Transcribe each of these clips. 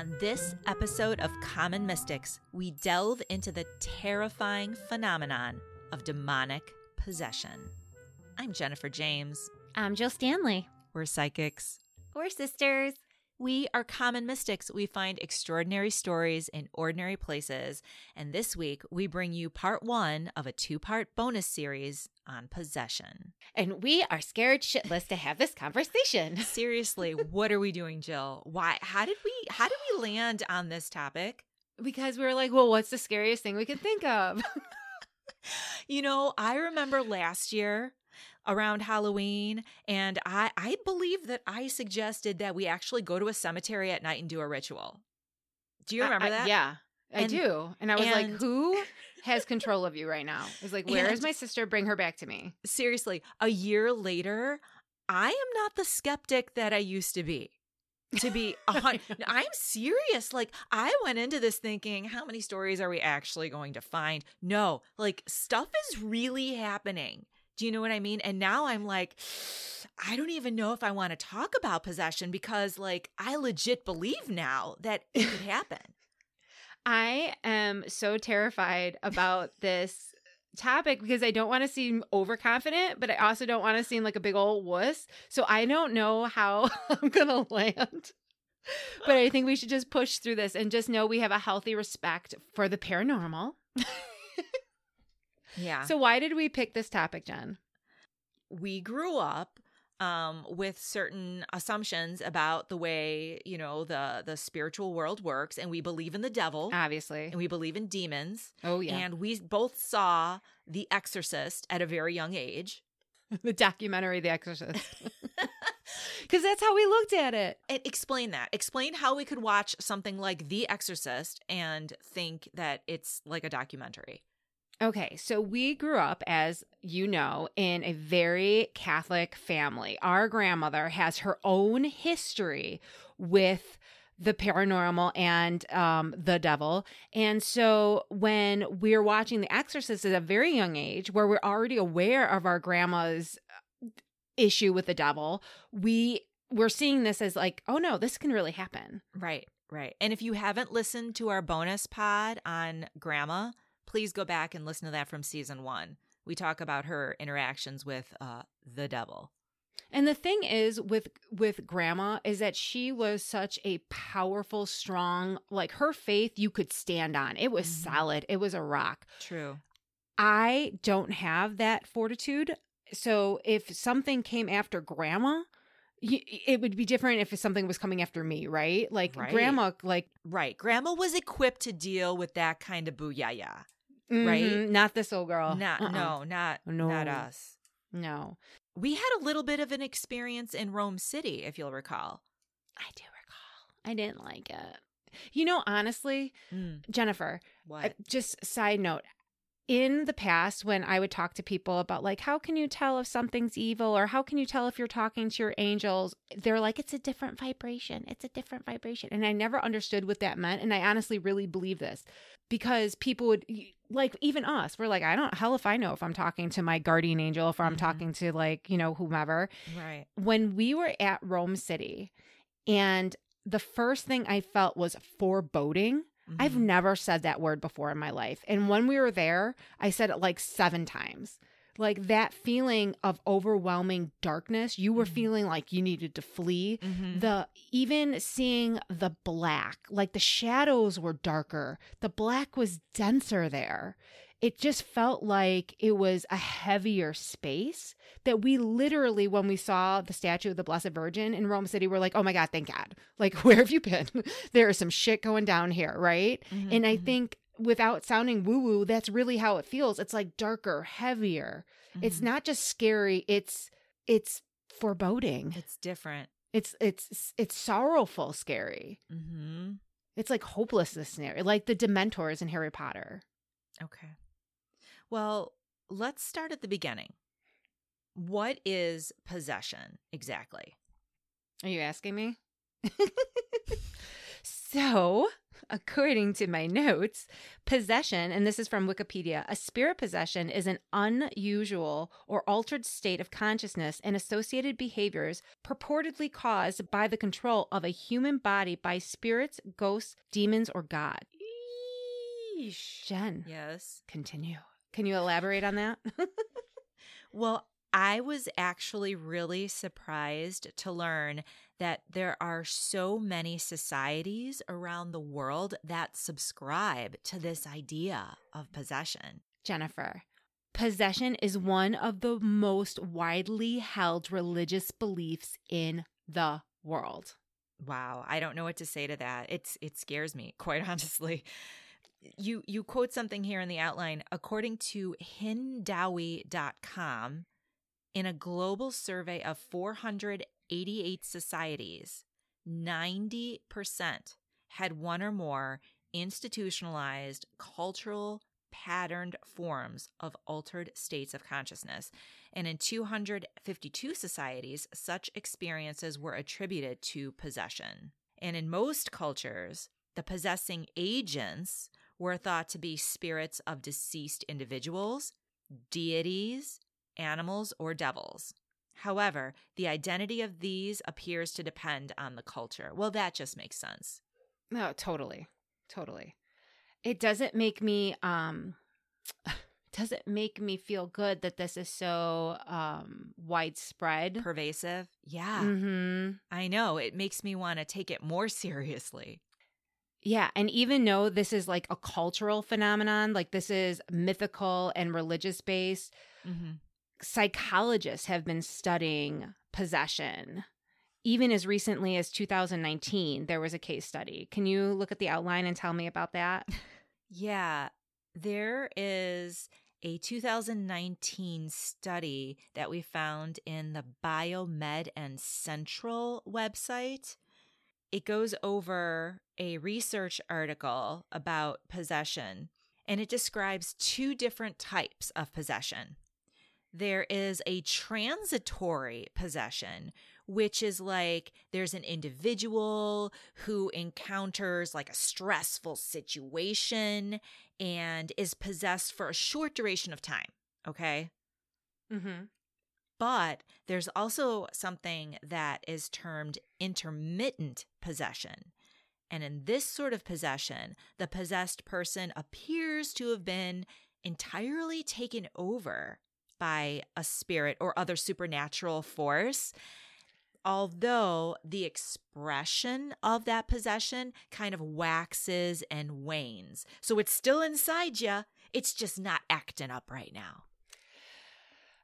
On this episode of Common Mystics, we delve into the terrifying phenomenon of demonic possession. I'm Jennifer James. I'm Jill Stanley. We're psychics. We're sisters. We are common mystics. We find extraordinary stories in ordinary places. And this week, we bring you part one of a two part bonus series on possession. And we are scared shitless to have this conversation. Seriously, what are we doing, Jill? Why? How did we? How did we land on this topic? Because we were like, well, what's the scariest thing we could think of? you know, I remember last year around Halloween. And I, I believe that I suggested that we actually go to a cemetery at night and do a ritual. Do you remember I, I, that? Yeah, I do. And I was like, who has control of you right now? I was like, where is And- my sister? Bring her back to me. Seriously, a year later, I am not the skeptic that I used to be. To be, hun- I'm serious. Like, I went into this thinking, how many stories are we actually going to find? No, like, stuff is really happening. Do you know what I mean? And now I'm like, I don't even know if I want to talk about possession because, like, I legit believe now that it could happen. I am so terrified about this topic because I don't want to seem overconfident, but I also don't want to seem like a big old wuss. So I don't know how I'm going to land. But I think we should just push through this and just know we have a healthy respect for the paranormal. Yeah. So why did we pick this topic, Jen? we grew up um, with certain assumptions about the way you know the the spiritual world works, and we believe in the devil, Obviously. and we believe in demons, Oh yeah. and we both saw The Exorcist at a very young age. the documentary The Exorcist. Cuz that's how we looked at it. And explain that. Explain how we could watch something like The Exorcist and think that it's like a documentary. Okay, so we grew up, as you know, in a very Catholic family. Our grandmother has her own history with the paranormal and um, the devil. And so when we're watching The Exorcist at a very young age, where we're already aware of our grandma's uh, issue with the devil, we we're seeing this as like, oh no, this can really happen. Right, right. And if you haven't listened to our bonus pod on Grandma, please go back and listen to that from season one. We talk about her interactions with uh, the devil. And the thing is with with grandma is that she was such a powerful, strong, like her faith you could stand on. It was Mhm. solid. It was a rock. True. I don't have that fortitude. So if something came after grandma, it would be different if something was coming after me, right? Like Right. grandma, like Right. Grandma was equipped to deal with that kind of booyah. Right? mhm, not this old girl. Not, Uh-uh. no, not, No. not us. no. We had a little bit of an experience in Rome City, if you'll recall. I do recall. I didn't like it. You know, honestly, Jennifer, What? Uh, just side note in the past when i would talk to people about like how can you tell if something's evil or how can you tell if you're talking to your angels they're like it's a different vibration it's a different vibration and i never understood what that meant and i honestly really believe this because people would like even us we're like i don't hell if i know if i'm talking to my guardian angel if i'm Mhm. talking to like you know whomever right. when we were at Rome City and the first thing I felt was foreboding. I've Mhm. never said that word before in my life. And when we were there, I said it like seven times. Like that feeling of overwhelming darkness, you were Mhm. feeling like you needed to flee. Mhm. The even seeing the black, like the shadows were darker, the black was denser there. It just felt like it was a heavier space that we literally, when we saw the statue of the Blessed Virgin in Rome City, were like, oh my God, thank God. Like, where have you been? there is some shit going down here, right? Mhm, And I mhm, think without sounding woo woo, that's really how it feels. It's like darker, heavier. It's mhm. not just scary, it's it's foreboding. It's different. It's it's it's sorrowful scary. hmm It's like hopelessness scary, like the Dementors in Harry Potter. Okay. Well, let's start at the beginning. What is possession exactly? Are you asking me? So, according to my notes, possession, and this is from Wikipedia, a spirit possession is an unusual or altered state of consciousness and associated behaviors purportedly caused by the control of a human body by spirits, ghosts, demons, or God. Yeesh. Jen, Yes. continue. Can you elaborate on that? Well, I was actually really surprised to learn that there are so many societies around the world that subscribe to this idea of possession. Jennifer, possession is one of the most widely held religious beliefs in the world. Wow, I don't know what to say to that. It's it scares me, quite honestly. You you quote something here in the outline according to hindawi.com in a global survey of 488 societies, 90% had one or more institutionalized cultural patterned forms of altered states of consciousness. And in 252 societies, such experiences were attributed to possession. And in most cultures, the possessing agents were thought to be spirits of deceased individuals, deities, animals, or devils. However, the identity of these appears to depend on the culture. Well, that just makes sense. No, totally. Totally. It doesn't make me um doesn't make me feel good that this is so um widespread. Pervasive. Yeah, Mhm. I know. It makes me want to take it more seriously. Yeah, and even though this is like a cultural phenomenon, like this is mythical and religious based, Mm-hmm. Psychologists have been studying possession. Even as recently as 2019, there was a case study. Can you look at the outline and tell me about that? Yeah, there is a 2019 study that we found in the Biomed and Central website. It goes over a research article about possession and it describes two different types of possession. There is a transitory possession, which is like there's an individual who encounters like a stressful situation and is possessed for a short duration of time. Okay. Mm-hmm. But there's also something that is termed intermittent possession. And in this sort of possession, the possessed person appears to have been entirely taken over by a spirit or other supernatural force. Although the expression of that possession kind of waxes and wanes. So it's still inside you, it's just not acting up right now.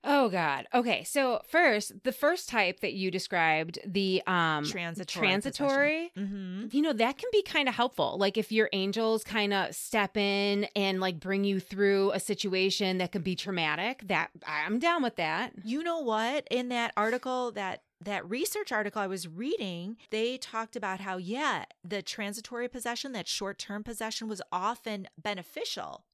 Oh God. Okay. So first, the first type that you described, the um Transitory. transitory, Mm-hmm. you know, that can be kind of helpful. Like if your angels kind of step in and like bring you through a situation that can be traumatic, that I'm down with that. You know what? In that article, that that research article I was reading, they talked about how yeah, the transitory possession, that short-term possession was often beneficial.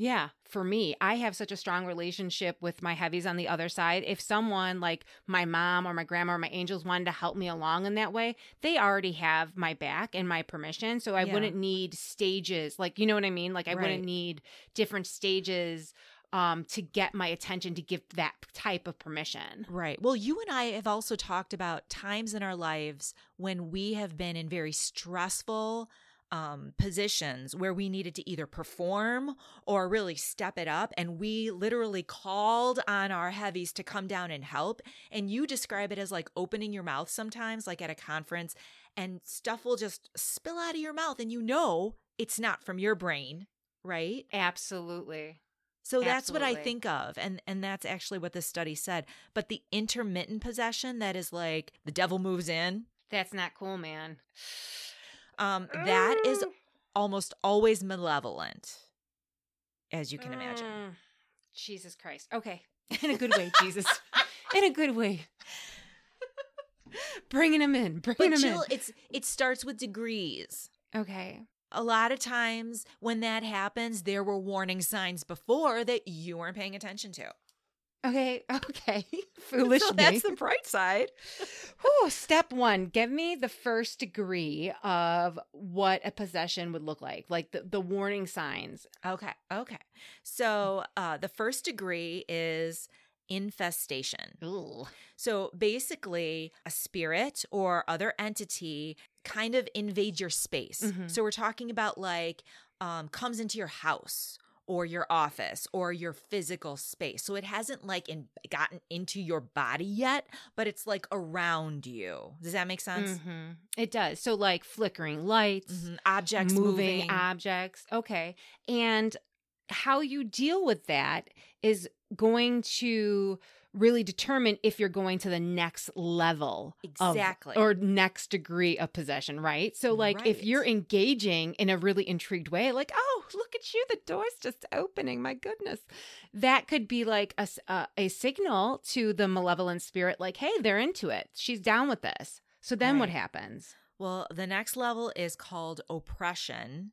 Yeah, for me, I have such a strong relationship with my heavies on the other side. If someone like my mom or my grandma or my angels wanted to help me along in that way, they already have my back and my permission. So I Yeah. wouldn't need stages. Like, you know what I mean? Like, I Right. wouldn't need different stages um, to get my attention to give that type of permission. Right. Well, you and I have also talked about times in our lives when we have been in very stressful um, positions where we needed to either perform or really step it up. And we literally called on our heavies to come down and help. And you describe it as like opening your mouth sometimes, like at a conference, and stuff will just spill out of your mouth. And you know it's not from your brain, right? Absolutely. So that's what I think of. And and that's actually what this study said. But the intermittent possession that is like the devil moves in, That's not cool, man. Um, that is almost always malevolent, as you can imagine. Mm. Jesus Christ. Okay. In a good way, Jesus. In a good way. Bringing him in. Bringing But him Jill, it's it starts with degrees. Okay. A lot of times when that happens, there were warning signs before that you weren't paying attention to. Okay, okay. Foolish so that's the bright side. Whew, step one, give me the first degree of what a possession would look like, like the, the warning signs. Okay. Okay. So uh, the first degree is infestation. Ooh. So basically, a spirit or other entity kind of invades your space. Mhm. So we're talking about like um, comes into your house or your office or your physical space. So it hasn't like in, gotten into your body yet, but it's like around you. Does that make sense? Mhm. It does. So, like flickering lights, Mhm. Objects moving, moving. objects. Okay. And how you deal with that is going to really determine if you're going to the next level of- Exactly. or next degree of possession, right? So like if you're engaging in a really intrigued way, like, "Oh, look at you, the door's just opening. My goodness." That could be like a s- uh, a signal to the malevolent spirit like, "Hey, they're into it. She's down with this." So then what happens? well, the next level is called oppression.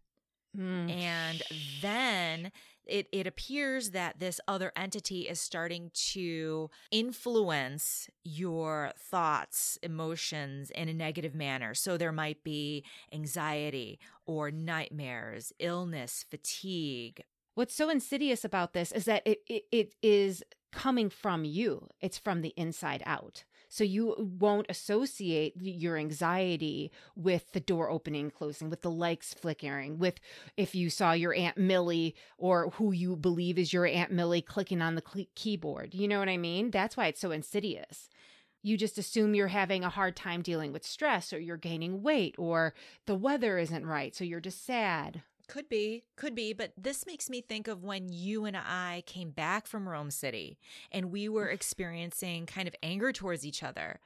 Mm. And then it, it appears that this other entity is starting to influence your thoughts, emotions in a negative manner. So there might be anxiety or nightmares, illness, fatigue. What's so insidious about this is that it, it, it is coming from you. It's from the inside out. So you won't associate your anxiety with the door opening, closing, with the lights flickering, with if you saw your Aunt Millie or who you believe is your Aunt Millie clicking on the cle keyboard. You know what I mean? That's why it's so insidious. You just assume you're having a hard time dealing with stress or you're gaining weight or the weather isn't right. So you're just sad. Could be, could be, but this makes me think of when you and I came back from Rome City and we were experiencing kind of anger towards each other.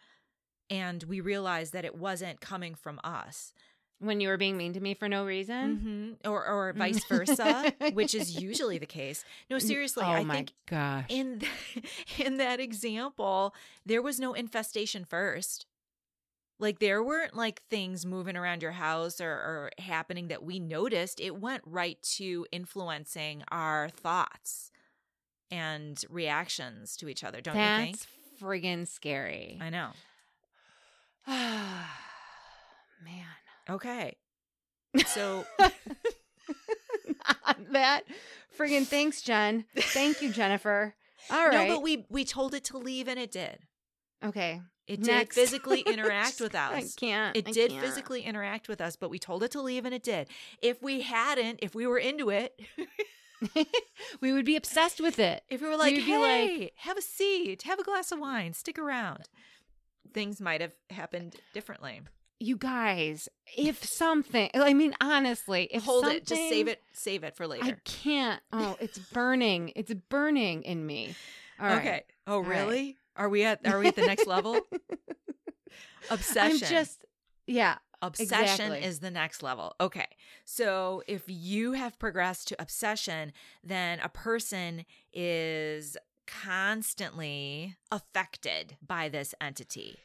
And we realized that it wasn't coming from us. When you were being mean to me for no reason. hmm Or, or vice versa, which is usually the case. No, seriously, oh I my think gosh. in th- in that example, there was no infestation first. Like there weren't like things moving around your house or, or happening that we noticed. It went right to influencing our thoughts and reactions to each other. Don't you think? That's friggin' scary. I know. Man. Okay. So that friggin' thanks, Jen. Thank you, Jennifer. All right. no, but we we told it to leave and it did. okay. It did Next. physically interact with us. I can't. It I did can't. physically interact with us, but we told it to leave and it did. If we hadn't, if we were into it, we would be obsessed with it. if we were like, would be like- hey, have a seat, have a glass of wine, stick around, things might have happened differently. You guys, if something, I mean, honestly, if Hold it, just save it, save it for later. I can't. Oh, it's burning. It's burning in me. All right. okay. Oh, right. really? Are we at are we at the next level? Obsession. I'm just, yeah. Obsession Exactly. is the next level. Okay. So if you have progressed to obsession, then a person is constantly affected by this entity.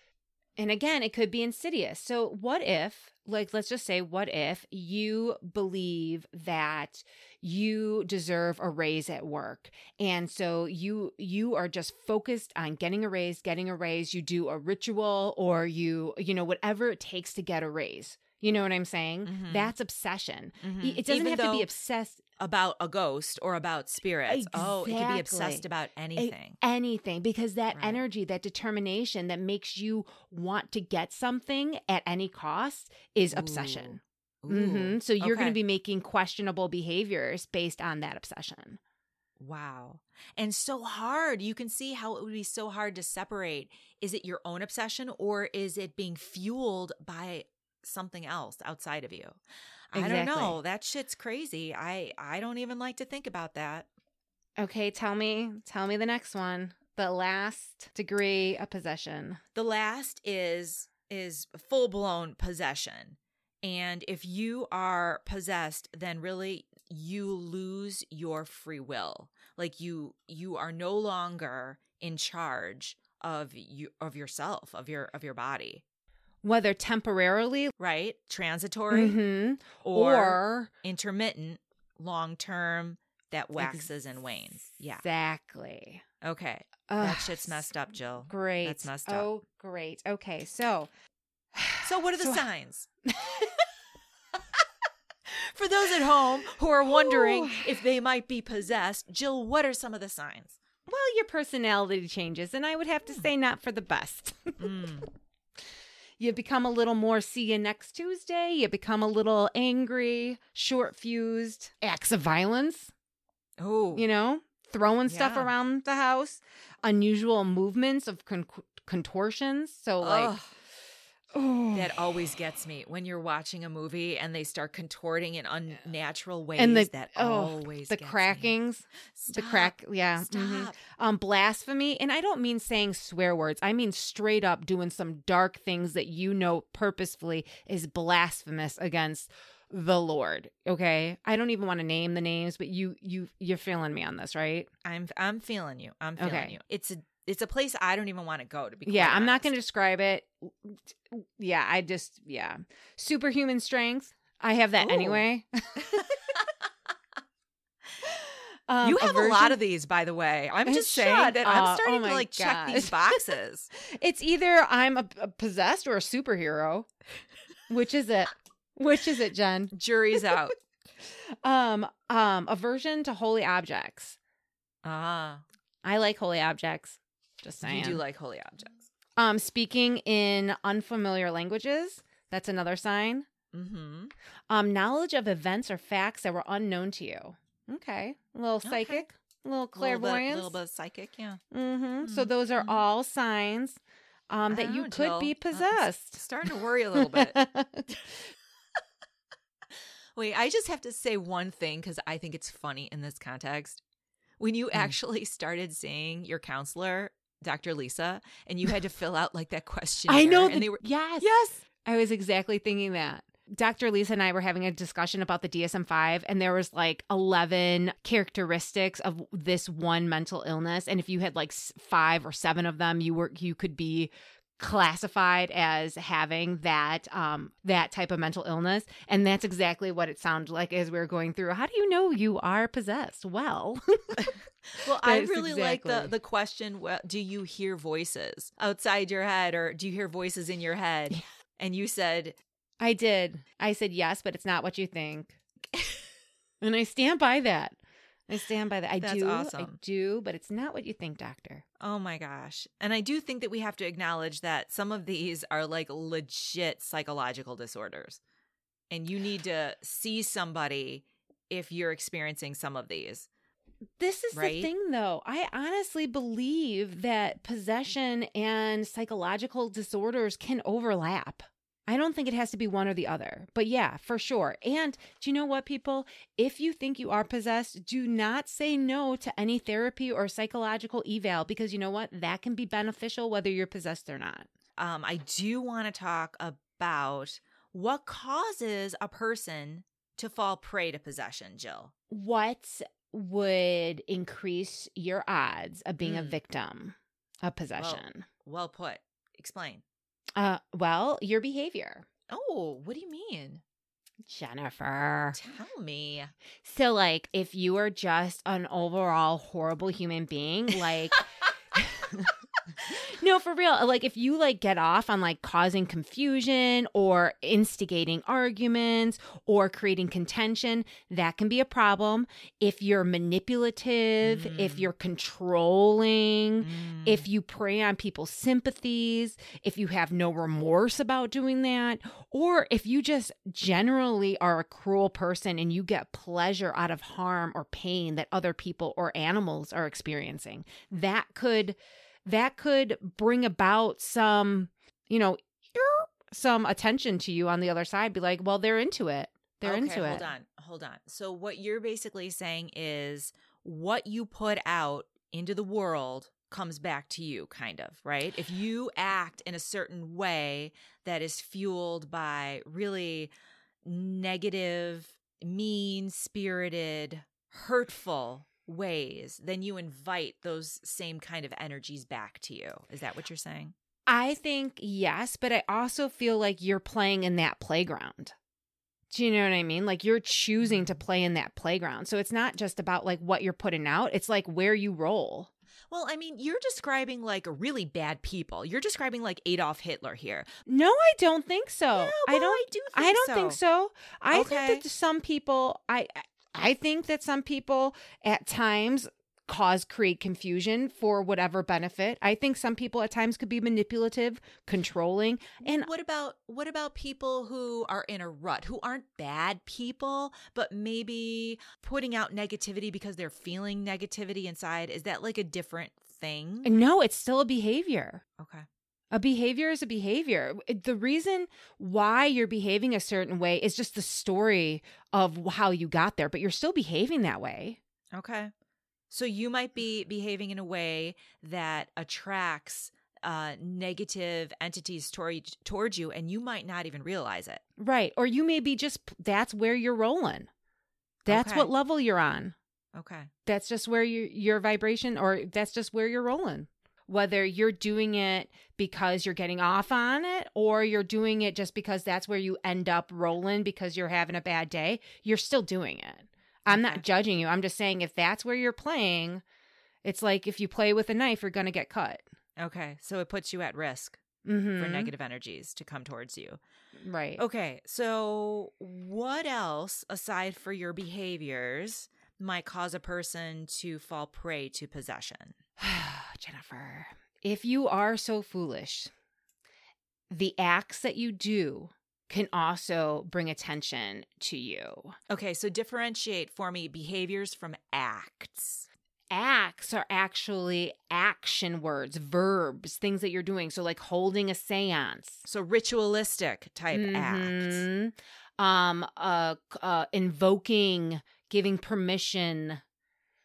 And again, it could be insidious. So, what if, like, let's just say, what if you believe that you deserve a raise at work, and so you you are just focused on getting a raise, getting a raise. You do a ritual, or you you know whatever it takes to get a raise. You know what I'm saying? Mhm. That's obsession. Mhm. It doesn't Even have to be obsessed about a ghost or about spirits. Oh, it can be obsessed about anything. anything because that Right. energy, that determination that makes you want to get something at any cost is obsession. Ooh. hmm So you're going to be making questionable behaviors based on that obsession. Wow. And so hard. You can see how it would be so hard to separate. Is it your own obsession or is it being fueled by something else outside of you? I don't know. That shit's crazy. I I don't even like to think about that. Okay, tell me, tell me the next one. The last degree of possession. The last is is full-blown possession. And if you are possessed, then really you lose your free will. Like you you are no longer in charge of you of yourself, of your of your body. Whether temporarily right? Transitory mhm, or, or, intermittent, long term that waxes and wanes. Yeah. Exactly. Okay. That shit's messed up, Jill. Great. That's messed up. Oh, great. Okay, so So, what are the So- signs? For those at home who are wondering Ooh. if they might be possessed, Jill, what are some of the signs? well, your personality changes, and I would have to say not for the best. Mm. You become a little more see you next Tuesday. You become a little angry, short fused, acts of violence, Oh, you know, throwing stuff around the house, unusual movements of con- contortions. So, like, Oh. that always gets me when you're watching a movie and they start contorting in unnatural ways. And the- that oh, always the gets me. crackings, the crack, yeah, Stop. mhm. um, blasphemy, and I don't mean saying swear words. I mean straight up doing some dark things that you know purposefully is blasphemous against the Lord. Okay, I don't even want to name the names, but you, you, you're feeling me on this, right? I'm I'm feeling you. I'm feeling Okay. you. It's a it's a place I don't even want to go to be. yeah, I'm not going to describe it. Yeah, I just, yeah, superhuman strength. I have that Ooh. anyway. Um, you have a lot of these, by the way. I'm just saying that I'm starting Oh to like check these boxes. It's either I'm a, a possessed or a superhero. Which is it? Which is it, Jen? Jury's out. Um, um, aversion to holy objects. Ah, I like holy objects. Just saying. you do like holy objects. um, speaking in unfamiliar languages. That's another sign. Mm-hmm. Um, knowledge of events or facts that were unknown to you. Okay, a little Okay. psychic, a little A little clairvoyance. bit, little bit psychic, yeah. Mm-hmm. So Mhm, those are mhm. all signs um, that you know, could Jill. be I'm possessed. Starting to worry a little bit. Wait, I just have to say one thing because I think it's funny in this context. When you Mm. actually started seeing your counselor, Dr. Lisa, and you had to fill out like that questionnaire. I know. and the- they were yes. yes. I was exactly thinking that. Dr. Lisa and I were having a discussion about the DSM 5, and there was like 11 characteristics of this one mental illness. And if you had like five or seven of them, you were, you could be classified as having that um that type of mental illness and that's exactly what it sounded like as we were going through how do you know you are possessed well Well, I really like the the question. Well, do you hear voices outside your head, or do you hear voices in your head? And you said, i did i said yes but it's not what you think and i stand by that i stand by that i That's do i do but it's not what you think doctor "Oh my gosh!" And I do think that we have to acknowledge that some of these are like legit psychological disorders, and you need to see somebody if you're experiencing some of these. This is the thing, though. I honestly believe that possession and psychological disorders can overlap. I don't think it has to be one or the other, but yeah, for sure. And do you know what, people? If you think you are possessed, do not say no to any therapy or psychological eval because you know what? That can be beneficial whether you're possessed or not. Um, I do want to talk about what causes a person to fall prey to possession, Jill. What would increase your odds of being a Mm. victim of possession? Well put. Explain. Uh, well, your behavior. Oh, what do you mean? Jennifer. Tell me. So, like, if you are just an overall horrible human being, like, no, for real, like, if you like get off on like causing confusion or instigating arguments or creating contention, that can be a problem. If you're manipulative, if Mhm. you're controlling, Mm. if you prey on people's sympathies, if you have no remorse about doing that, or if you just generally are a cruel person and you get pleasure out of harm or pain that other people or animals are experiencing, that could that could bring about some, you know, some attention to you on the other side. Be like, well, they're into it. They're okay, into hold it. Hold on. Hold on. So what you're basically saying is what you put out into the world comes back to you kind of, right? If you act in a certain way that is fueled by really negative, mean-spirited, hurtful ways, then you invite those same kind of energies back to you. Is that what you're saying? I think yes, but I also feel like you're playing in that playground. Do you know what I mean? Like you're choosing to mm. play in that playground. So it's not just about like what you're putting out, it's like where you roll. Well, I mean, you're describing like really bad people. You're describing like Adolf Hitler here. No, I don't think so. Yeah, I don't. I do I think don't think so. I Okay. think that some people. I. I think that some people at times cause create confusion for whatever benefit. I think some people at times could be manipulative, controlling, and what about what about people who are in a rut, who aren't bad people, but maybe putting out negativity because they're feeling negativity inside? Is that like a different thing? no, it's still a behavior. Okay. A behavior is a behavior. The reason why you're behaving a certain way is just the story of how you got there, but you're still behaving that way. Okay. So you might be behaving in a way that attracts uh, negative entities toward, towards you, and you might not even realize it. Right. Or you may be just that's where you're rolling. That's Okay. what level you're on. Okay. That's just where you your vibration or that's just where you're rolling. Whether you're doing it because you're getting off on it or you're doing it just because that's where you end up rolling because you're having a bad day, you're still doing it. I'm not judging you. I'm just saying if that's where you're playing, it's like if you play with a knife, you're going to get cut. Okay. So it puts you at risk Mm-hmm. for negative energies to come towards you. Right. Okay. So what else, aside for your behaviors, might cause a person to fall prey to possession? Jennifer, if you are so foolish, the acts that you do can also bring attention to you. Okay. So differentiate for me behaviors from acts. Acts are actually action words, verbs, things that you're doing. So, like holding a seance, So ritualistic type acts. Mhm. um, uh, uh, invoking, giving permission.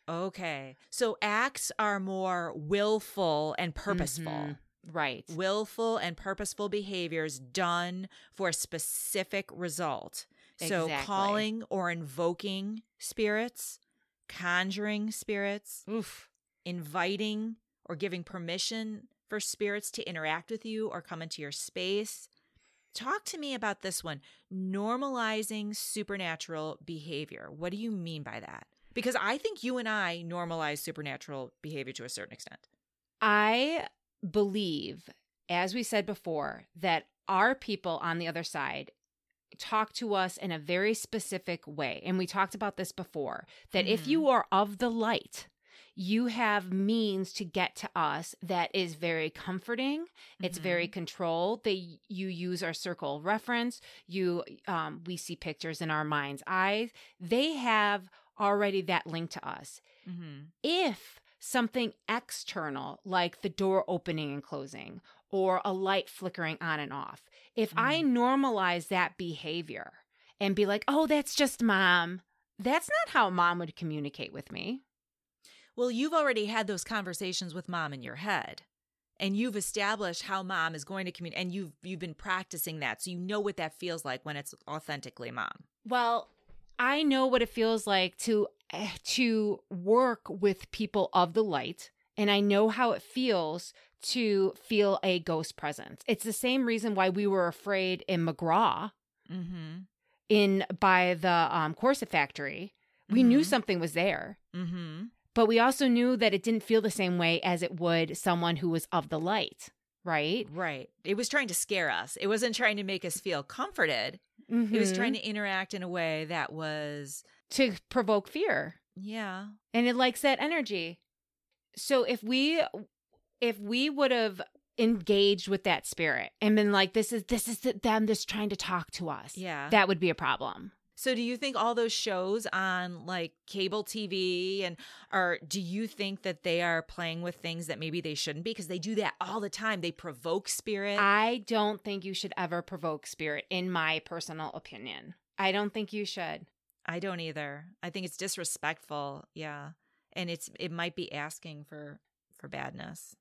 Okay. So acts are more willful and purposeful. Mhm. Right. Willful and purposeful behaviors done for a specific result. So calling or invoking spirits, conjuring spirits, Oof. inviting or giving permission for spirits to interact with you or come into your space. Talk to me about this one normalizing supernatural behavior. What do you mean by that? Because I think you and I normalize supernatural behavior to a certain extent. I believe, as we said before, that our people on the other side talk to us in a very specific way. And we talked about this before that if Mhm. you are of the light, you have means to get to us that is very comforting it's very Mhm. controlled they you use our circle of reference you um, we see pictures in our mind's eyes they have already that link to us Mhm. if something external like the door opening and closing or a light flickering on and off if i normalize that behavior and be like oh that's just mom that's not how mom would communicate with me Well, you've already had those conversations with mom in your head. And you've established how mom is going to communicate and you've you've been practicing that. So you know what that feels like when it's authentically mom. well i know what it feels like to eh, to work with people of the light and i know how it feels to feel a ghost presence it's the same reason why we were afraid in mcgraw Mhm. in by the um, Corset factory. We knew Mhm. something was there, Mhm. but we also knew that it didn't feel the same way as it would someone who was of the light, right? Right. It was trying to scare us. It wasn't trying to make us feel comforted. It was trying mm-hmm. to interact in a way that was to provoke fear, yeah. and it likes that energy. So if we if we would have engaged with that spirit and been like, "This is this is them just trying to talk to us," Yeah. that would be a problem. So do you think all those shows on like cable TV and or do you think that they are playing with things that maybe they shouldn't be because they do that all the time. They provoke spirit. I don't think you should ever provoke spirit, in my personal opinion. I don't think you should. I don't either. I think it's disrespectful. Yeah. And it's it might be asking for for badness.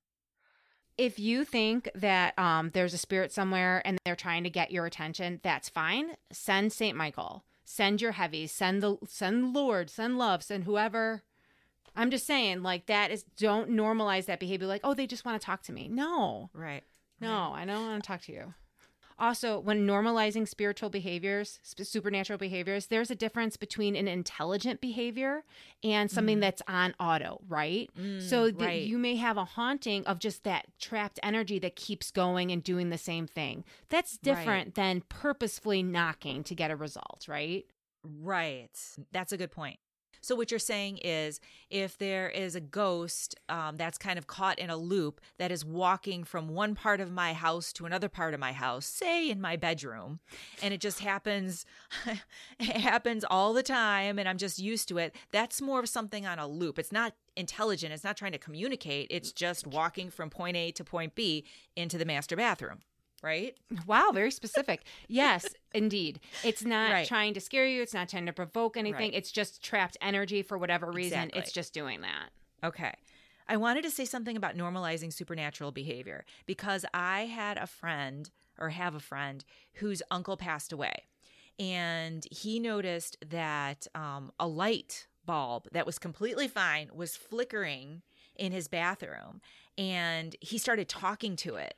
If you think that um, there's a spirit somewhere and they're trying to get your attention, that's fine. Send Saint Michael. Send your heavies. Send the send Lord. Send love. Send whoever. I'm just saying, like that is don't normalize that behavior. Like, oh, they just want to talk to me. No, Right. no, I don't want to talk to you. Also, when normalizing spiritual behaviors, sp- supernatural behaviors, there's a difference between an intelligent behavior and something Mhm. that's on auto, right? Mm, so that right. you may have a haunting of just that trapped energy that keeps going and doing the same thing. That's different than purposefully knocking to get a result, right? Right. That's a good point. So, what you're saying is if there is a ghost um, that's kind of caught in a loop that is walking from one part of my house to another part of my house, say in my bedroom, and it just happens, it happens all the time, and I'm just used to it, that's more of something on a loop. It's not intelligent, it's not trying to communicate, it's just walking from point A to point B into the master bathroom, right? Wow, very specific. yes, indeed. It's not Right. trying to scare you, it's not trying to provoke anything. Right. It's just trapped energy for whatever reason. Exactly. It's just doing that. Okay. I wanted to say something about normalizing supernatural behavior because I had a friend or have a friend whose uncle passed away. And he noticed that um, a light bulb that was completely fine was flickering in his bathroom. And he started talking to it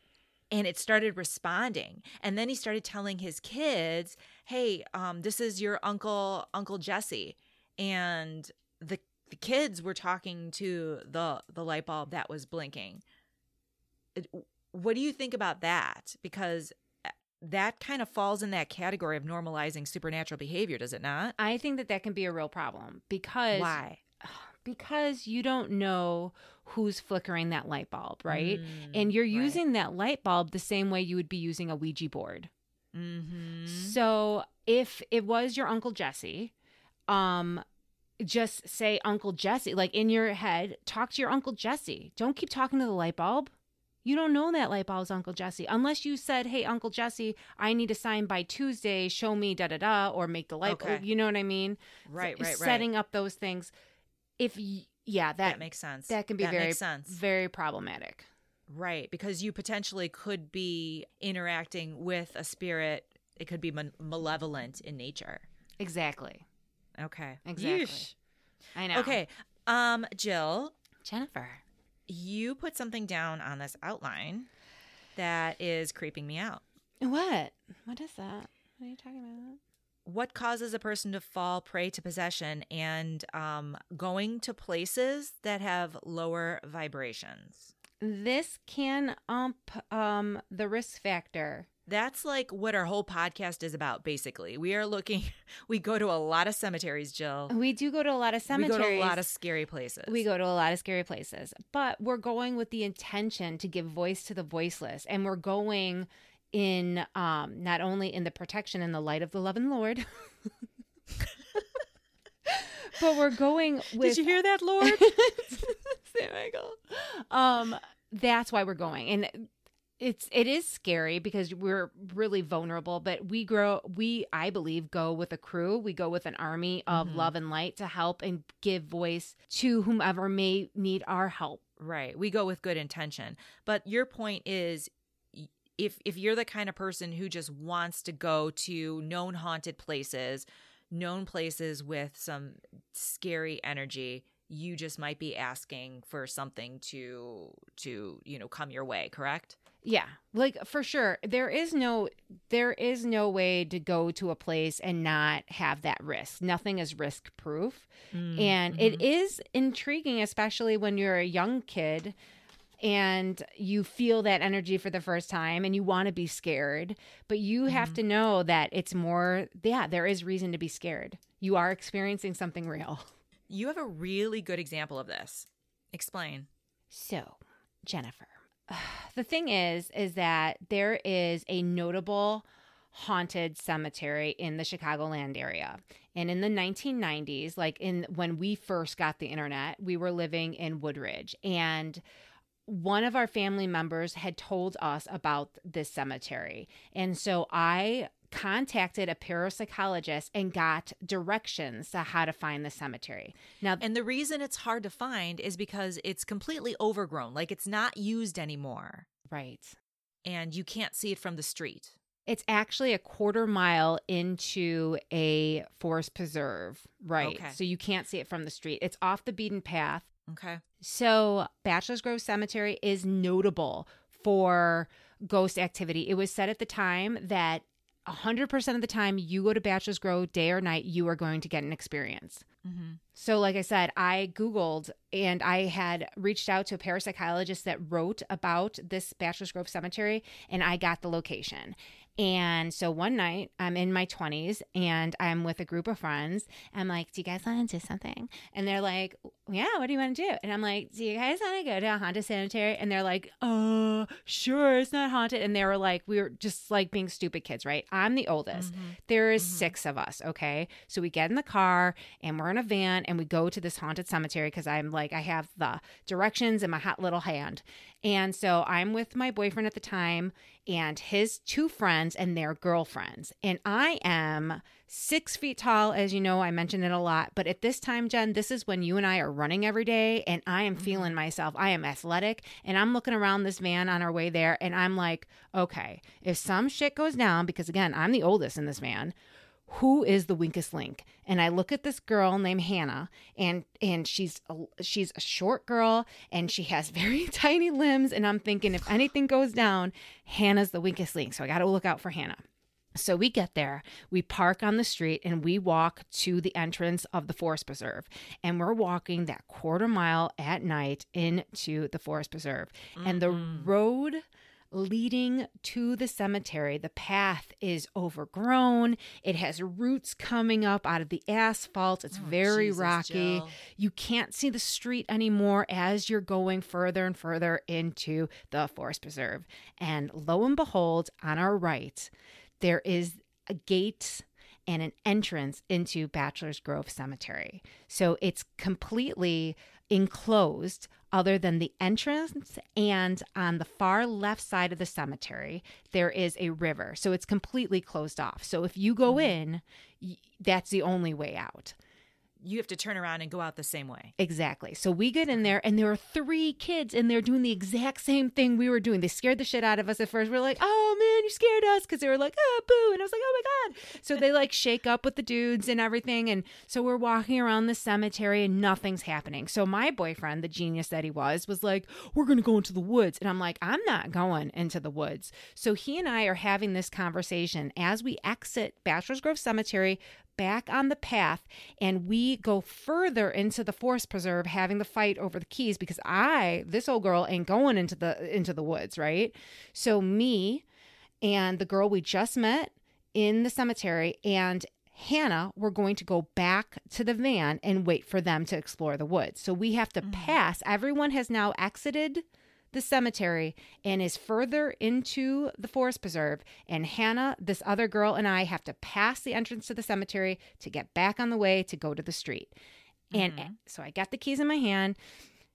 and it started responding. And then he started telling his kids, hey, um, this is your uncle, Uncle Jesse. And the the kids were talking to the the light bulb that was blinking. It- what do you think about that? Because uh, that kind of falls in that category of normalizing supernatural behavior, does it not? I think that that can be a real problem because Why? Because you don't know who's flickering that light bulb, right? Mm, and you're right. using that light bulb the same way you would be using a Ouija board. Mhm. So if it was your Uncle Jesse, um, just say Uncle Jesse, like in your head, talk to your Uncle Jesse. Don't keep talking to the light bulb. You don't know that light bulb is Uncle Jesse unless you said, "Hey, Uncle Jesse, I need a sign by Tuesday. Show me da da da," or make the light. Okay. You know what I mean? Right, So right, right. Setting up those things. If y- yeah, that, that makes sense. that can be that very makes sense. very problematic. Right, because you potentially could be interacting with a spirit. It could be ma- malevolent in nature. Exactly. Okay. Exactly. Yeesh. I know. Okay. Um, Jill, Jennifer. you put something down on this outline that is creeping me out. What? What is that? What are you talking about? What causes a person to fall prey to possession and um, going to places that have lower vibrations? This can ump um the risk factor. That's like what our whole podcast is about, basically. We are looking, we go to a lot of cemeteries, Jill. We do go to a lot of cemeteries. We go to a lot of scary places. we go to a lot of scary places, but we're going with the intention to give voice to the voiceless, and we're going in um not only in the protection and the light of the love and Lord, but we're going with Did you hear that, Lord? St. Michael. Um, that's why we're going, and it's it is scary because we're really vulnerable. But we grow, we I believe go with a crew. We go with an army of Mhm. love and light to help and give voice to whomever may need our help. Right. We go with good intention. But your point is if if you're the kind of person who just wants to go to known haunted places, known places with some scary energy, you just might be asking for something to to, you know, come your way, correct? Yeah, like for sure. There is no there is no way to go to a place and not have that risk. Nothing is risk proof. And Mm-hmm. it is intriguing, especially when you're a young kid and you feel that energy for the first time and you want to be scared. But you have Mhm. to know that it's more, yeah, there is reason to be scared. You are experiencing something real. you have a really good example of this. Explain. So, Jennifer, the thing is, is that there is a notable haunted cemetery in the Chicagoland area. And in the 1990s, like in when we first got the internet, we were living in Woodridge and one of our family members had told us about this cemetery. And so I contacted a parapsychologist and got directions to how to find the cemetery. Now, And the reason it's hard to find is because it's completely overgrown, like it's not used anymore, right. and you can't see it from the street. It's actually a quarter mile into a forest preserve, right? Okay. So you can't see it from the street. It's off the beaten path. Okay. So Bachelor's Grove Cemetery is notable for ghost activity. It was said at the time that 100% of the time you go to Bachelor's Grove day or night, you are going to get an experience. Mm-hmm. So, like I said, I Googled and I had reached out to a parapsychologist that wrote about this Bachelor's Grove Cemetery, and I got the location. And so one night, I'm in my 20s and I'm with a group of friends. I'm like, Do you guys want to do something? And they're like, Yeah, what do you want to do? And I'm like, Do you guys want to go to a haunted cemetery? And they're like, oh, sure, it's not haunted. And they were like, We were just like being stupid kids, right? I'm the oldest. Mhm. There is Mhm. six of us, okay? So we get in the car and we're in a van and we go to this haunted cemetery because I'm like, I have the directions in my hot little hand. And so I'm with my boyfriend at the time and his two friends and their girlfriends. And I am six feet tall, as you know, I mentioned it a lot. But at this time, Jen, this is when you and I are running every day and I am mm-hmm. feeling myself. I am athletic and I'm looking around this van on our way there and I'm like, okay, if some shit goes down, because again, I'm the oldest in this van who is the weakest link and i look at this girl named hannah and and she's a, she's a short girl and she has very tiny limbs and i'm thinking if anything goes down hannah's the weakest link so i got to look out for hannah so we get there, we park on the street, and we walk to the entrance of the forest preserve. And we're walking that quarter mile at night into the forest preserve. And the mm-hmm. road leading to the cemetery, the path is overgrown. It has roots coming up out of the asphalt. It's Oh, very Jesus, rocky. Jill. You can't see the street anymore as you're going further and further into the forest preserve. And lo and behold, on our right, there is a gate and an entrance into Bachelor's Grove Cemetery. So it's completely enclosed other than the entrance and on the far left side of the cemetery there is a river. So it's completely closed off. So if you go mm-hmm. in that's the only way out You have to turn around and go out the same way. Exactly. So we get in there, and there are three kids, and they're doing the exact same thing we were doing. They scared the shit out of us at first. We are like, "Oh man, you scared us," because they were like, "Ah, boo," and I was like, "Oh my god!" So they like shake up with the dudes and everything, and so we're walking around the cemetery, and nothing's happening. So my boyfriend, the genius that he was, was like, "We're gonna go into the woods," and I'm like, "I'm not going into the woods." So he and I are having this conversation as we exit Bachelor's Grove Cemetery back on the path and we go further into the forest preserve having the fight over the keys because I this old girl ain't going into the into the woods, right? So me and the girl we just met in the cemetery and Hannah were going to go back to the van and wait for them to explore the woods. So we have to mm-hmm. pass. Everyone has now exited the cemetery and is further into the forest preserve. And Hannah, this other girl, and I have to pass the entrance to the cemetery to get back on the way to go to the street. And Mhm. so I got the keys in my hand.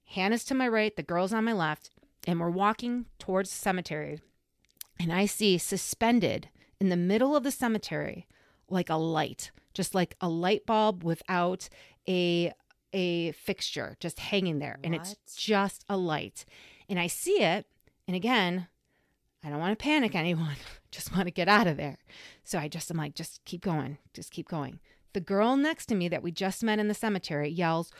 Hannah's to my right, the girl's on my left, and we're walking towards the cemetery. And I see suspended in the middle of the cemetery like a light, just like a light bulb without a a fixture just hanging there and it's just a light. And I see it and again, I don't want to panic anyone. just want to get out of there. So I just am like just keep going. Just keep going. The girl next to me that we just met in the cemetery yells,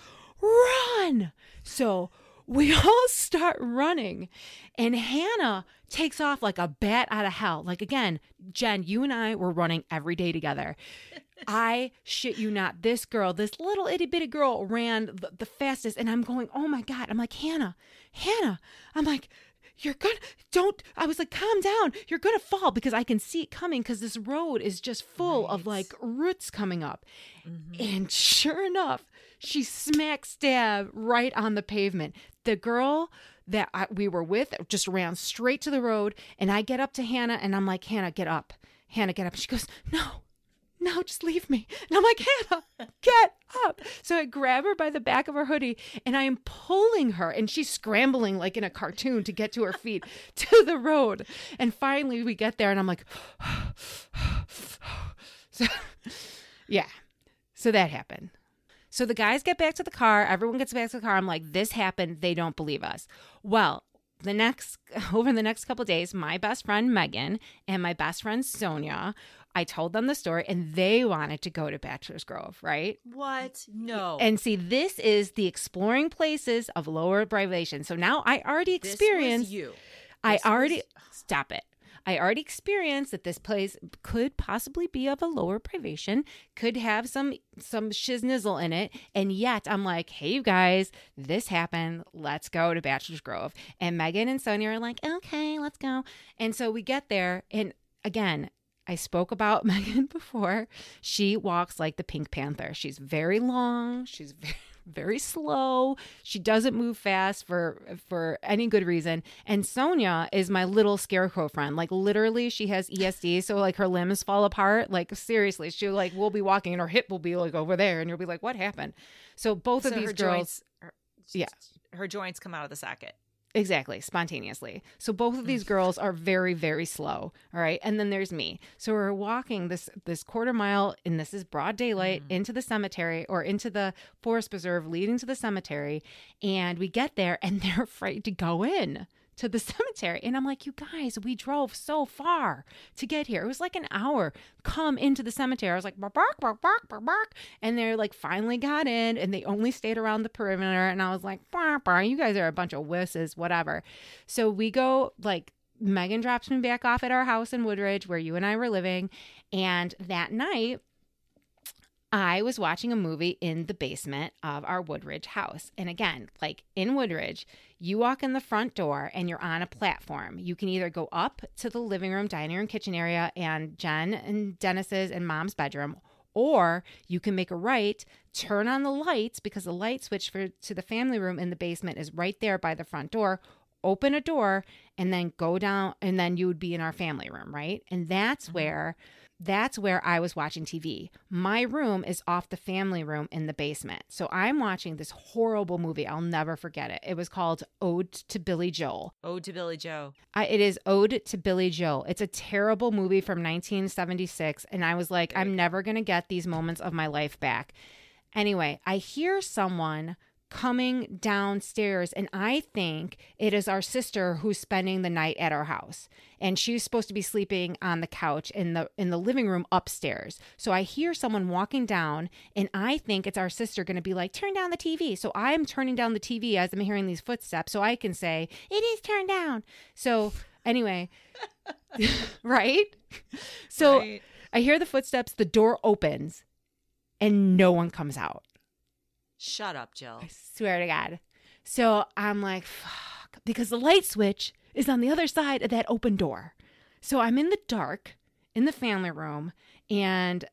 "Run!" So we all start running and Hannah takes off like a bat out of hell. Like again, Jen, you and I were running every day together. I shit you not. This girl, this little itty bitty girl ran the, the fastest. And I'm going, oh my God. I'm like, Hannah, Hannah. I'm like, you're gonna, don't. I was like, calm down. You're gonna fall because I can see it coming because this road is just full of like roots coming up. Mhm. And sure enough, she smack stab right on the pavement. The girl that I, we were with just ran straight to the road. And I get up to Hannah and I'm like, Hannah, get up. Hannah, get up. She goes, No, no, just leave me. And I'm like, Hannah, get up. So I grab her by the back of her hoodie and I am pulling her. And she's scrambling like in a cartoon to get to her feet to the road. And finally we get there and I'm like, so, yeah. So that happened. So the guys get back to the car. Everyone gets back to the car. I'm like, this happened. They don't believe us. Well, the next over the next couple days, my best friend Megan and my best friend Sonia, I told them the story, and they wanted to go to Bachelor's Grove, right? What? No. And see, this is the exploring places of lower vibration. So now I already experienced you. I This already was- stop it. I already experienced that this place could possibly be of a lower vibration, could have some some shiznizzle in it, and yet I'm like, hey, you guys, this happened. Let's go to Bachelor's Grove. And Megan and Sonia are like, okay, let's go. And so we get there, and again, I spoke about Megan before. She walks like the Pink Panther. She's very long. She's very, very slow. She doesn't move fast for for any good reason. And Sonia is my little scarecrow friend. Like literally, she has ESD, so like her limbs fall apart. Like seriously, she like will be walking and her hip will be like over there, and you'll be like, "What happened?" So both so of these girls. joints, her, Yeah. her joints come out of the socket. Exactly, spontaneously. So both of these mm. girls are very, very slow. All right, and then there's me. So we're walking this this quarter mile, and this is broad daylight mm. into the cemetery or into the forest preserve leading to the cemetery, and we get there, and they're afraid to go in to the cemetery, and I'm like, you guys, we drove so far to get here. It was like an hour. Come into the cemetery. I was like, bark, bark, bark, bark, bark. And they're like, finally got in, and they only stayed around the perimeter. And I was like, bark, bark, you guys are a bunch of wusses, whatever. So we go, like, Megan drops me back off at our house in Woodridge where you and I were living. And that night, I was watching a movie in the basement of our Woodridge house. And again, like in Woodridge, you walk in the front door and you're on a platform. You can either go up to the living room, dining room, kitchen area, and Jen and Dennis's and mom's bedroom, or you can make a right, turn on the lights because the light switch for to the family room in the basement is right there by the front door. Open a door and then go down, and then you would be in our family room, right? And that's mm-hmm. where that's where I was watching TV. My room is off the family room in the basement. So I'm watching this horrible movie. I'll never forget it. It was called Ode to Billy Joel. Ode to Billy Joel. I, it is Ode to Billy Joel. It's a terrible movie from 1976. And I was like, I'm never going to get these moments of my life back. Anyway, I hear someone coming downstairs and I think it is our sister who's spending the night at our house and she's supposed to be sleeping on the couch in the in the living room upstairs. So I hear someone walking down and I think it's our sister going to be like turn down the TV. So I'm turning down the TV as I'm hearing these footsteps so I can say it is turned down. So anyway, right? So Right. I hear the footsteps, the door opens and no one comes out. Shut up, Jill. I swear to God. So I'm like, fuck, because the light switch is on the other side of that open door. So I'm in the dark in the family room and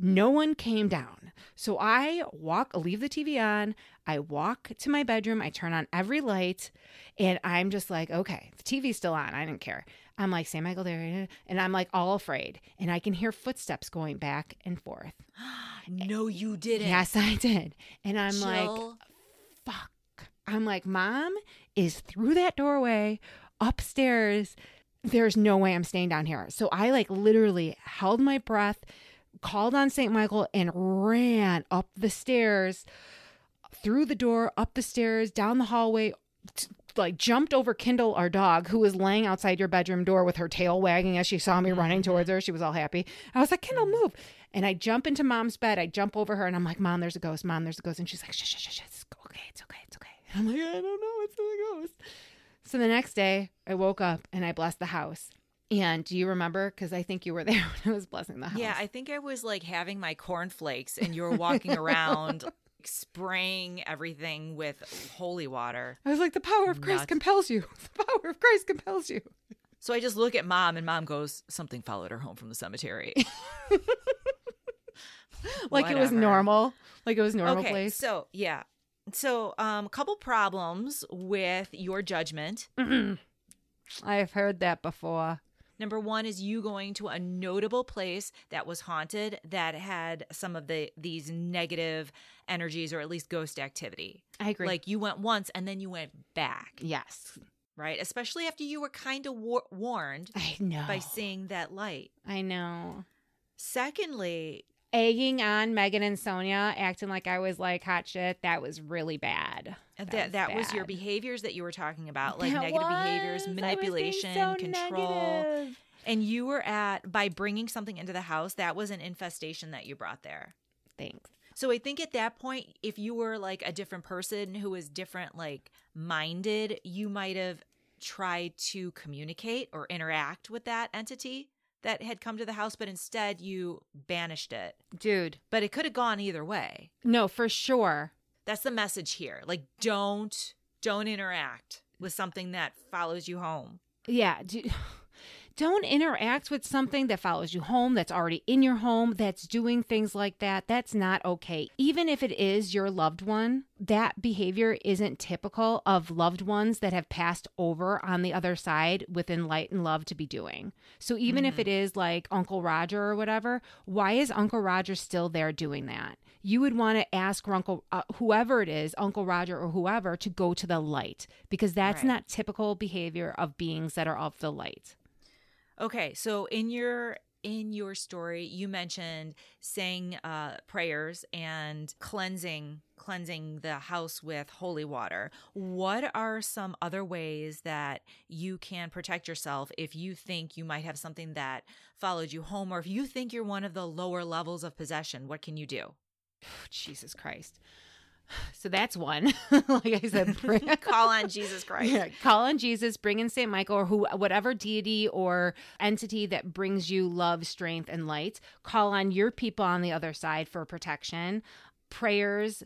no one came down. So I walk, leave the TV on. I walk to my bedroom. I turn on every light and I'm just like, okay, the TV's still on. I didn't care. I'm like, St. Michael there. And I'm like all afraid. And I can hear footsteps going back and forth. no, you didn't. Yes, I did. And I'm like, fuck. I'm like, mom is through that doorway upstairs. There's no way I'm staying down here. So I like literally held my breath, called on St. Michael, and ran up the stairs, through the door, up the stairs, down the hallway. t- like jumped over Kindle, our dog, who was laying outside your bedroom door with her tail wagging as she saw me mm-hmm. running towards her. She was all happy. I was like, Kindle, move. And I jump into mom's bed. I jump over her and I'm like, Mom, there's a ghost. Mom, there's a ghost. And she's like, shh, shh, shh, shh. It's okay. It's okay. It's okay. And I'm like, I don't know. It's a ghost. So the next day, I woke up and I blessed the house. And do you remember? Because I think you were there when I was blessing the house. Yeah, I think I was like having my cornflakes and you were walking around like, spraying everything with holy water. I was like, the power of Christ Nuts. compels you. The power of Christ compels you. So I just look at mom and mom goes, Something followed her home from the cemetery. Like it was normal. Like it was normal okay, place. So yeah. So um a couple problems with your judgment. I've heard that before. Number one is you going to a notable place that was haunted that had some of the these negative energies or at least ghost activity. I agree. Like you went once and then you went back, yes. right? Especially after you were kind of war- warned I know. by seeing that light. I know. Secondly, Egging on Megan and Sonia, acting like I was like hot shit. That was really bad. that that, was, your behaviors that you were talking about, like That negative behaviors, was. Was being manipulation, so control. negative. And you were at by bringing something into the house, that was an infestation that you brought there. Thanks. So I think at that point, if you were like a different person who was different, like minded, you might have tried to communicate or interact with that entity that had come to the house, but instead you banished it. Dude. But it could have gone either way. No, for sure. That's the message here. Like don't don't interact with something that follows you home. Yeah. Dude. Don't interact with something that follows you home, that's already in your home, that's doing things like that. That's not okay. Even if it is your loved one, that behavior isn't typical of loved ones that have passed over on the other side within light and love to be doing. So even if it is like Uncle Roger or whatever, why is Uncle Roger still there doing that? You would want to ask Uncle uh, whoever it is, Uncle Roger or whoever, to go to the light because that's Right. not typical behavior of beings that are of the light. Okay, so in your in your story, you mentioned saying uh, prayers and cleansing cleansing the house with holy water. What are some other ways that you can protect yourself if you think you might have something that followed you home, or if you think you're one of the lower levels of possession? What can you do? Jesus Christ. So that's one. like I said, pray- Call on Jesus Christ. Yeah, call on Jesus, bring in Saint Michael or who whatever deity or entity that brings you love, strength, and light. Call on your people on the other side for protection. Prayers.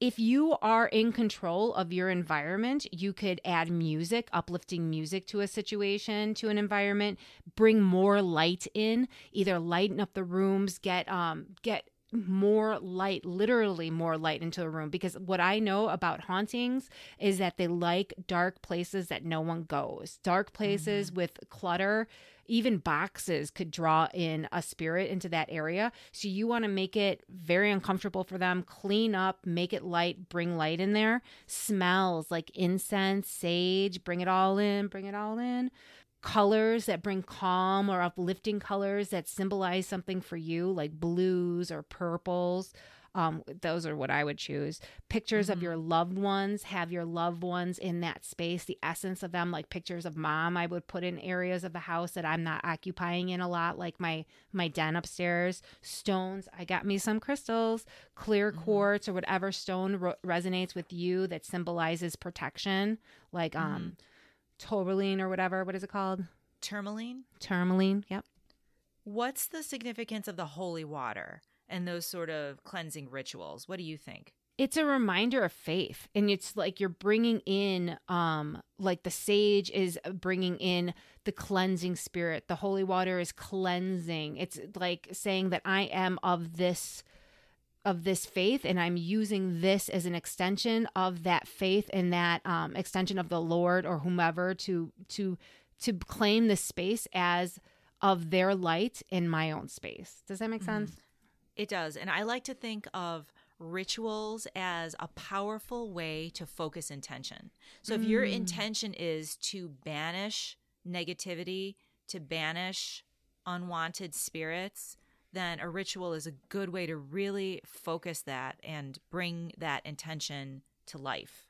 If you are in control of your environment, you could add music, uplifting music to a situation, to an environment, bring more light in, either lighten up the rooms, get um get more light, literally more light into a room. Because what I know about hauntings is that they like dark places that no one goes, dark places mm-hmm. with clutter. Even boxes could draw in a spirit into that area. So you want to make it very uncomfortable for them, clean up, make it light, bring light in there. Smells like incense, sage, bring it all in, bring it all in colors that bring calm or uplifting colors that symbolize something for you, like blues or purples. Um, those are what I would choose. Pictures of your loved ones, have your loved ones in that space, the essence of them, like pictures of mom, I would put in areas of the house that I'm not occupying in a lot, like my my den upstairs. Stones, I got me some crystals, clear quartz or whatever stone ro- resonates with you that symbolizes protection, like um tourmaline or whatever. What is it called? Tourmaline. Tourmaline. Yep. What's the significance of the holy water and those sort of cleansing rituals? What do you think? It's a reminder of faith. And it's like you're bringing in, um, like the sage is bringing in the cleansing spirit. The holy water is cleansing. It's like saying that I am of this of this faith and i'm using this as an extension of that faith and that um, extension of the lord or whomever to to to claim the space as of their light in my own space does that make sense It does. And I like to think of rituals as a powerful way to focus intention. So if your intention is to banish negativity, to banish unwanted spirits, then a ritual is a good way to really focus that and bring that intention to life.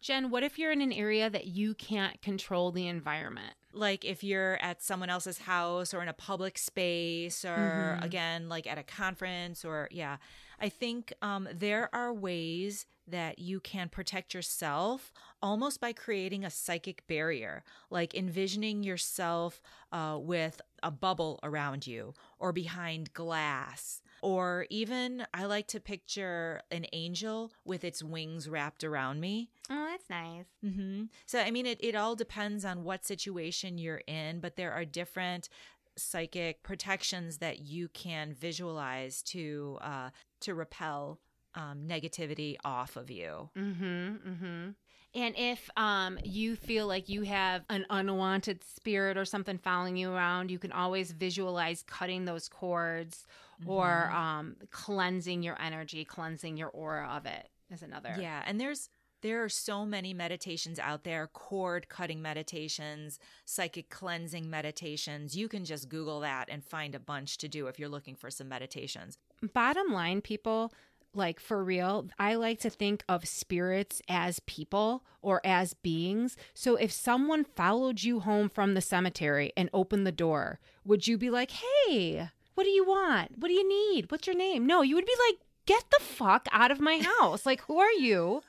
jen what if you're in an area that you can't control the environment? Like if you're at someone else's house or in a public space or again like at a conference or yeah. I think um, there are ways that you can protect yourself almost by creating a psychic barrier like envisioning yourself uh, with a bubble around you or behind glass or even i like to picture an angel with its wings wrapped around me oh that's nice Mm-hmm. So, I mean, it, it all depends on what situation you're in, but there are different psychic protections that you can visualize to uh, to repel um, negativity off of you. Mm-hmm. Mm-hmm. And if um you feel like you have an unwanted spirit or something following you around, you can always visualize cutting those cords or um cleansing your energy, cleansing your aura of it is another. Yeah, and there's there are so many meditations out there cord cutting meditations psychic cleansing meditations. You can just google that and find a bunch to do if you're looking for some meditations. Bottom line, people, like for real, I like to think of spirits as people or as beings. So if someone followed you home from the cemetery and opened the door, would you be like, hey, what do you want? What do you need? What's your name? No, you would be like, get the fuck out of my house. like, who are you?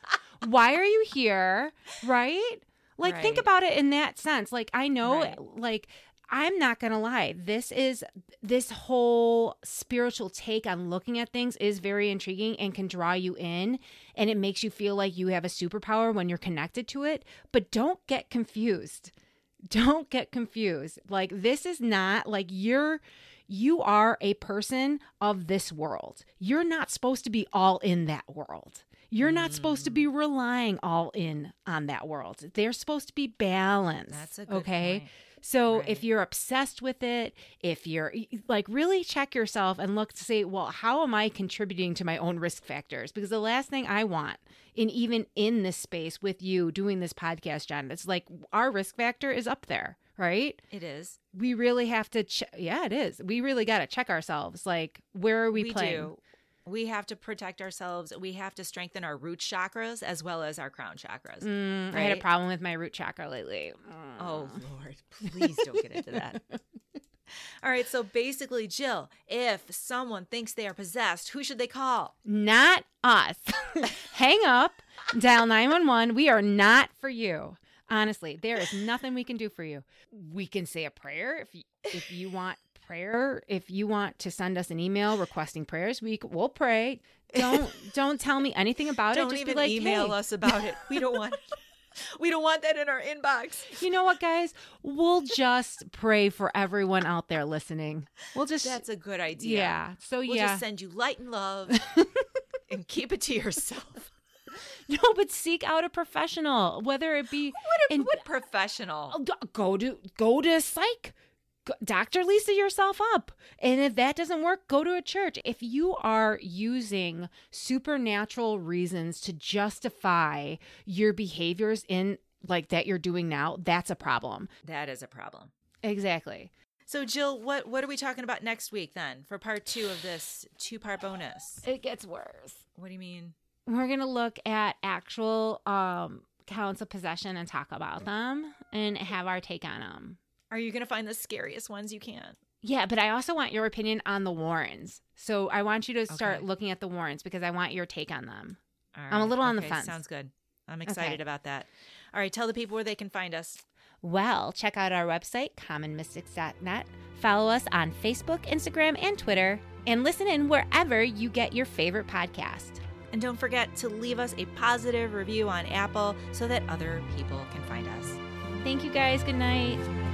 Why are you here? Right? Like think about it in that sense. Like I know Right. like I'm not going to lie. This is this whole spiritual take on looking at things is very intriguing and can draw you in and it makes you feel like you have a superpower when you're connected to it, but don't get confused. Don't get confused. Like this is not like you're you are a person of this world. You're not supposed to be all in that world. You're not supposed to be mm. relying all in on that world. They're supposed to be balanced. That's a good okay. point. So Right. if you're obsessed with it, if you're like really check yourself and look to say, well, how am I contributing to my own risk factors? Because the last thing I want in even in this space with you doing this podcast, John, it's like our risk factor is up there, right? It is. We really have to ch- yeah, it is. We really got to check ourselves. Like where are we, We, playing? do. We have to protect ourselves. We have to strengthen our root chakras as well as our crown chakras. Mm, I had a problem with my root chakra lately. Oh Mm. Lord, please don't get into that. All right, so basically, Jill, if someone thinks they are possessed, who should they call? not us. Hang up, dial 911. We are not for you. Honestly, there is nothing we can do for you. We can say a prayer if you, if you want prayer, if you want to send us an email requesting prayers, we we'll pray. Don't don't tell me anything about Don't it. Just even be like, email "Hey, us about it. We don't want. we don't want that in our inbox. You know what, guys? We'll just pray for everyone out there listening. We'll just That's a good idea. yeah. So We'll yeah. just send you light and love and keep it to yourself. no, but seek out a professional, whether it be What, a, And- what professional? Go- to go to psych Dr. Lisa yourself up. And if that doesn't work, go to a church. If you are using supernatural reasons to justify your behaviors in like that you're doing now, that's a problem. That is a problem. Exactly. So, Jill, what what are we talking about next week then for part two of this two part bonus? It gets worse. What do you mean? We're going to look at actual um counts of possession and talk about them and have our take on them. Are you going to find the scariest ones you can? Yeah, but I also want your opinion on the Warrens. So I want you to start Okay. looking at the Warrens because I want your take on them. I'm a little on the okay, fence. Sounds good. I'm excited Okay. about that. All right, tell the people where they can find us. Well, check out our website, commonmystics.net. Follow us on Facebook, Instagram, and Twitter, and listen in wherever you get your favorite podcast. And don't forget to leave us a positive review on Apple so that other people can find us. Thank you guys. Good night.